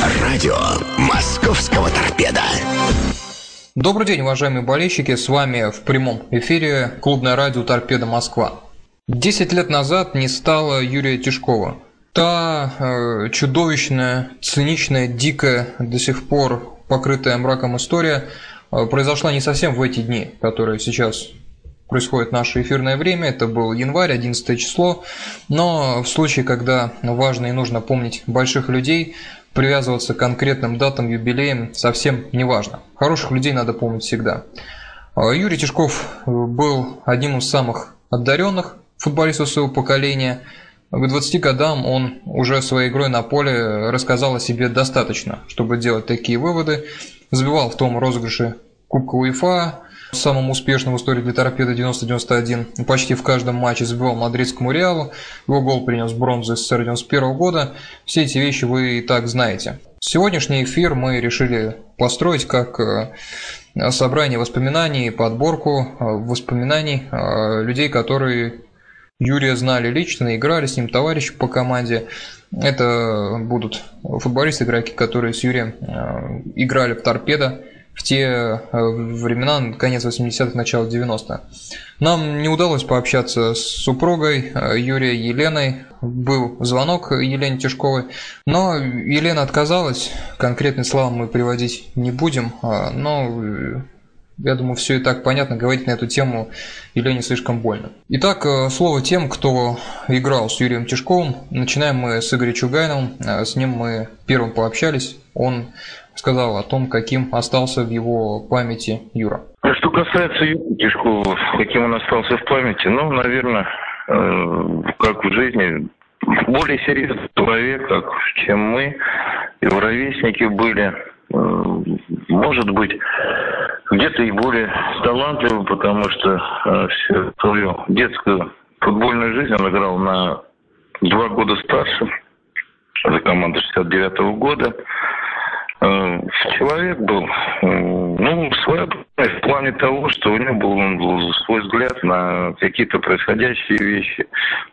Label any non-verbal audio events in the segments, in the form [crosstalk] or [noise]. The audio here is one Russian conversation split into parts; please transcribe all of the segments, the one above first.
Радио «Московского торпеда». Добрый день, уважаемые болельщики. С вами в прямом эфире клубное радио «Торпеда Москва». Десять лет назад не стало Юрия Тишкова. Та э, чудовищная, циничная, дикая, до сих пор покрытая мраком история э, произошла не совсем в эти дни, которые сейчас происходит наше эфирное время. Это был январь, 11 число. Но в случае, когда важно и нужно помнить больших людей, привязываться к конкретным датам, юбилеям совсем не важно. Хороших людей надо помнить всегда. А Юрий Тишков был одним из самых одаренных футболистов своего поколения. К 20 годам он уже своей игрой на поле рассказал о себе достаточно, чтобы делать такие выводы. Забивал в том розыгрыше Кубка УЕФА, самым успешным в истории для торпеда 90-91. Почти в каждом матче забивал мадридскому Реалу. Его гол принес бронзу СССР 91 года. Все эти вещи вы и так знаете. Сегодняшний эфир мы решили построить как э, собрание воспоминаний, подборку э, воспоминаний э, людей, которые Юрия знали лично, играли с ним товарищи по команде. Это будут футболисты, игроки, которые с Юрием играли в торпедо в те э, времена, конец 80-х, начало 90-х. Нам не удалось пообщаться с супругой э, Юрия Еленой. Был звонок Елене Тишковой, но Елена отказалась. Конкретные слова мы приводить не будем, а, но э, я думаю, все и так понятно, говорить на эту тему Елене слишком больно. Итак, слово тем, кто играл с Юрием Тишковым. Начинаем мы с Игоря Чугайновым. С ним мы первым пообщались. Он сказал о том, каким остался в его памяти Юра. А что касается Юрия Тишкова, каким он остался в памяти, ну, наверное, э, как в жизни, более серьезный человек, как, чем мы, его ровесники были, э, может быть, где-то и более талантливым, потому что э, всю свою детскую футбольную жизнь он играл на два года старше за команду 69 -го года. Э, человек был, ну, своеобразный в плане того, что у него был свой взгляд на какие-то происходящие вещи.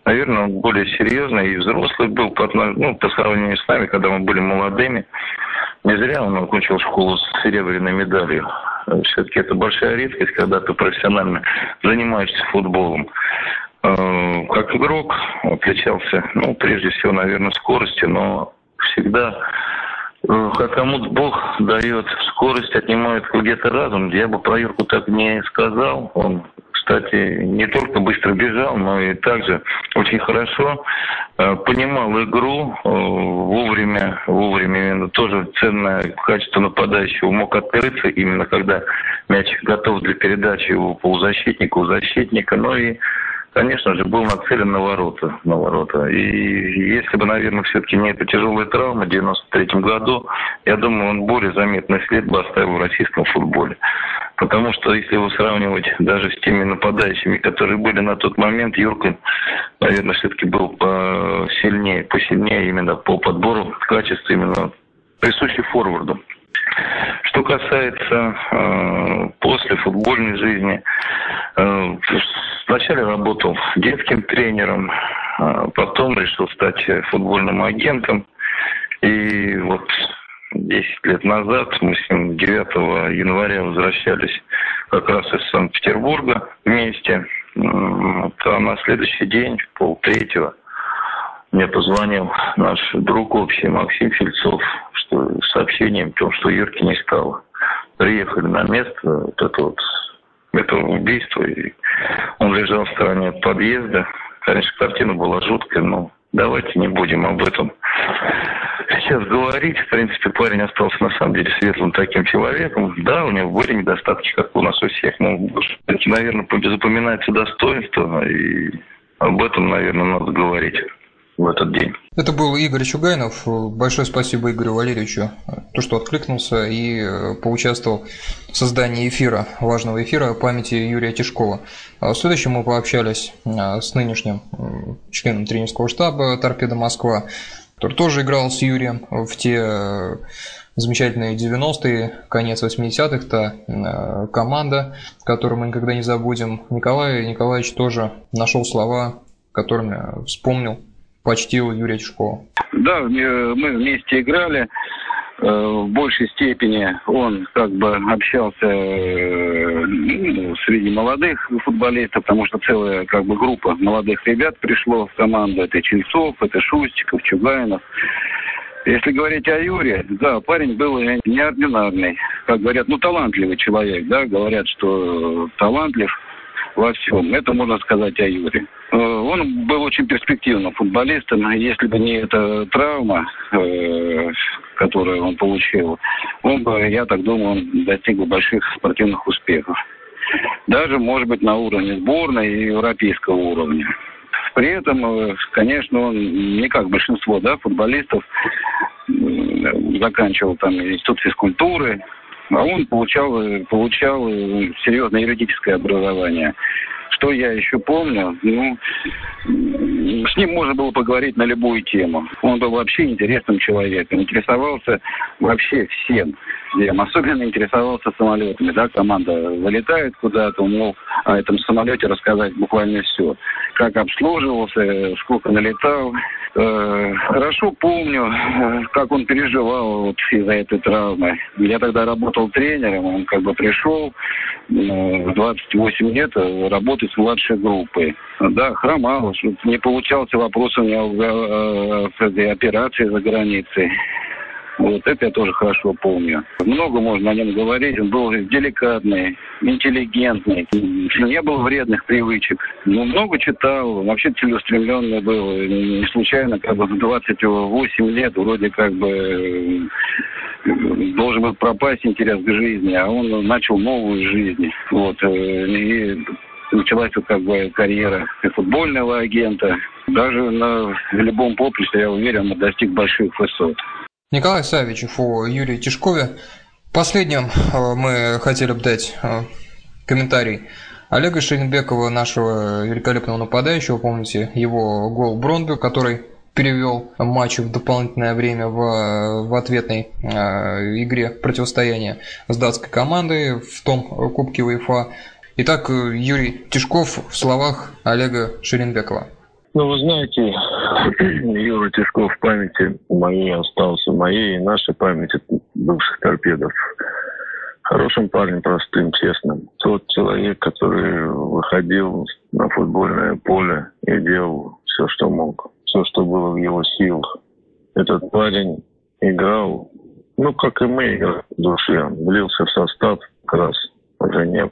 Наверное, он более серьезный и взрослый был по, ну, по сравнению с нами, когда мы были молодыми. Не зря он окончил школу с серебряной медалью. Все-таки это большая редкость, когда ты профессионально занимаешься футболом. Э, как игрок отличался, ну, прежде всего, наверное, скоростью, но всегда как кому Бог дает скорость, отнимает где-то разум. Я бы про Юрку так не сказал. Он, кстати, не только быстро бежал, но и также очень хорошо э, понимал игру э, вовремя, вовремя именно тоже ценное качество нападающего мог открыться именно когда мяч готов для передачи у полузащитника, у защитника. Ну и конечно же, был нацелен на ворота. На ворота. И если бы, наверное, все-таки не эта тяжелая травма в 93 году, я думаю, он более заметный след бы оставил в российском футболе. Потому что, если его сравнивать даже с теми нападающими, которые были на тот момент, Юрка, наверное, все-таки был посильнее, посильнее именно по подбору качества, именно присущий форварду. Что касается э, после футбольной жизни, э, вначале работал детским тренером, э, потом решил стать футбольным агентом. И вот 10 лет назад мы с ним 9 января возвращались как раз из Санкт-Петербурга вместе. А на следующий день, пол третьего, мне позвонил наш друг общий Максим Фельцов что, с сообщением о том, что Юрки не стало. Приехали на место вот это вот этого убийства, он лежал в стороне от подъезда. Конечно, картина была жуткая, но давайте не будем об этом сейчас говорить. В принципе, парень остался на самом деле светлым таким человеком. Да, у него были недостатки, как у нас у всех, но, наверное, запоминается достоинство, и об этом, наверное, надо говорить в этот день. Это был Игорь Чугайнов. Большое спасибо Игорю Валерьевичу, то, что откликнулся и э, поучаствовал в создании эфира, важного эфира памяти Юрия Тишкова. А в следующем мы пообщались э, с нынешним членом тренерского штаба «Торпеда Москва», который тоже играл с Юрием в те э, замечательные 90-е, конец 80-х, та команда, которую мы никогда не забудем. Николай Николаевич тоже нашел слова, которыми вспомнил почтил Юрия Чешкова. Да, мы вместе играли. в большей степени он как бы общался ну, среди молодых футболистов, потому что целая как бы группа молодых ребят пришло в команду. Это Чельцов, это Шустиков, Чугайнов. Если говорить о Юре, да, парень был неординарный. Как говорят, ну, талантливый человек, да, говорят, что талантлив во всем. Это можно сказать о Юре. Э, он был очень перспективным футболистом. Если бы не эта травма, э, которую он получил, он бы, я так думаю, он достиг бы больших спортивных успехов. Даже, может быть, на уровне сборной и европейского уровня. При этом, э, конечно, он не как большинство да, футболистов заканчивал там институт физкультуры, а он получал, получал серьезное юридическое образование. Что я еще помню? Ну, с ним можно было поговорить на любую тему. Он был вообще интересным человеком, интересовался вообще всем. Особенно интересовался самолетами. Да? Команда вылетает куда-то, мог о этом самолете рассказать буквально все. Как обслуживался, сколько налетал. Э, хорошо помню, как он переживал вот из-за этой травмы. Я тогда работал тренером, он как бы пришел э, в 28 лет работать с младшей группой. Да, хромал, не получался вопрос у него в операции за границей. Вот это я тоже хорошо помню. Много можно о нем говорить. Он был деликатный, интеллигентный. Не было вредных привычек. Но много читал. Вообще целеустремленный был. Не случайно, как бы в 28 лет вроде как бы должен был пропасть интерес к жизни, а он начал новую жизнь. Вот. Э, и началась вот как бы карьера футбольного агента. Даже на любом поприще, я уверен, он достиг больших высот. Николай Савичев о Юрии Тишкове. Последним э, мы хотели бы дать э, комментарий Олега Шейнбекова, нашего великолепного нападающего, помните, его гол Бронду, который перевел матч в дополнительное время в, в ответной э, игре противостояния с датской командой в том Кубке УЕФА. Итак, Юрий Тишков в словах Олега Шеренбекова. Ну, вы знаете, [coughs] Юра Тишков в памяти моей остался, моей и нашей памяти бывших торпедов. Хорошим парнем, простым, честным. Тот человек, который выходил на футбольное поле и делал все, что мог, все, что было в его силах. Этот парень играл, ну, как и мы играли в душе. Влился в состав, как раз уже не,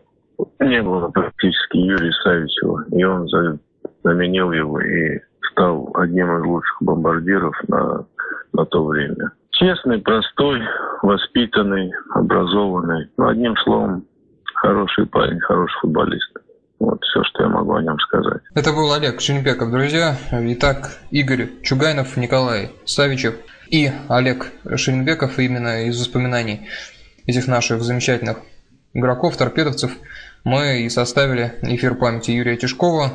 не было практически Юрия Савичева. И он за заменил его и стал одним из лучших бомбардиров на, на то время. Честный, простой, воспитанный, образованный. Ну, одним словом, хороший парень, хороший футболист. Вот все, что я могу о нем сказать. Это был Олег Шинбеков, друзья. Итак, Игорь Чугайнов, Николай Савичев и Олег Шинбеков именно из воспоминаний этих наших замечательных игроков, торпедовцев, мы и составили эфир памяти Юрия Тишкова.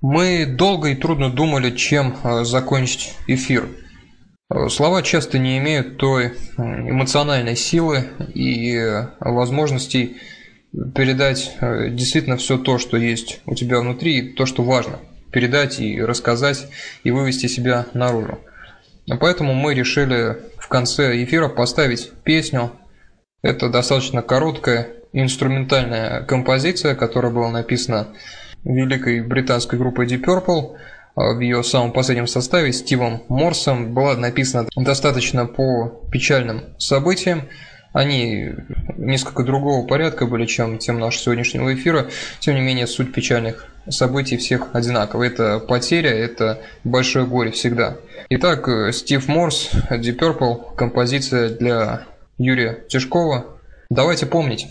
Мы долго и трудно думали, чем э, закончить эфир. Э, слова часто не имеют той эмоциональной силы и э, возможностей передать действительно все то, что есть у тебя внутри, и то, что важно. Передать и рассказать, и вывести себя наружу. Поэтому мы решили в конце эфира поставить песню. Это достаточно короткая инструментальная композиция, которая была написана великой британской группой Deep Purple а, в ее самом последнем составе Стивом Морсом была написана достаточно по печальным событиям. Они несколько другого порядка были, чем тем нашего сегодняшнего эфира. Тем не менее, суть печальных событий всех одинакова. Это потеря, это большое горе всегда. Итак, Стив Морс, Deep Purple, композиция для Юрия Тишкова. Давайте помнить.